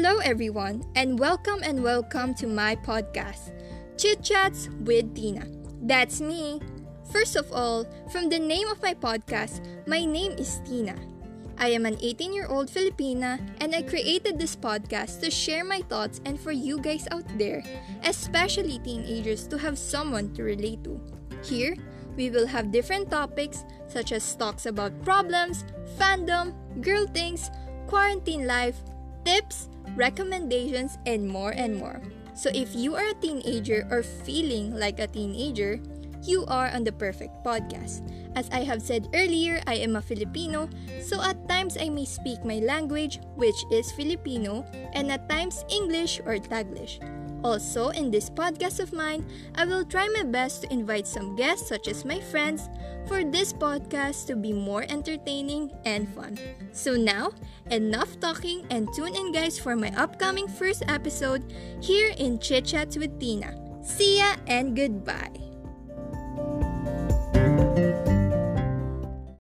Hello, everyone, and welcome and welcome to my podcast, Chit Chats with Tina. That's me. First of all, from the name of my podcast, my name is Tina. I am an 18 year old Filipina, and I created this podcast to share my thoughts and for you guys out there, especially teenagers, to have someone to relate to. Here, we will have different topics such as talks about problems, fandom, girl things, quarantine life, tips, recommendations, and more and more. So if you are a teenager or feeling like a teenager, you are on the perfect podcast. As I have said earlier, I am a Filipino, so at times I may speak my language, which is Filipino, and at times English or Taglish. Also, in this podcast of mine, I will try my best to invite some guests, such as my friends, for this podcast to be more entertaining and fun. So, now, enough talking and tune in, guys, for my upcoming first episode here in Chit Chats with Tina. See ya and goodbye.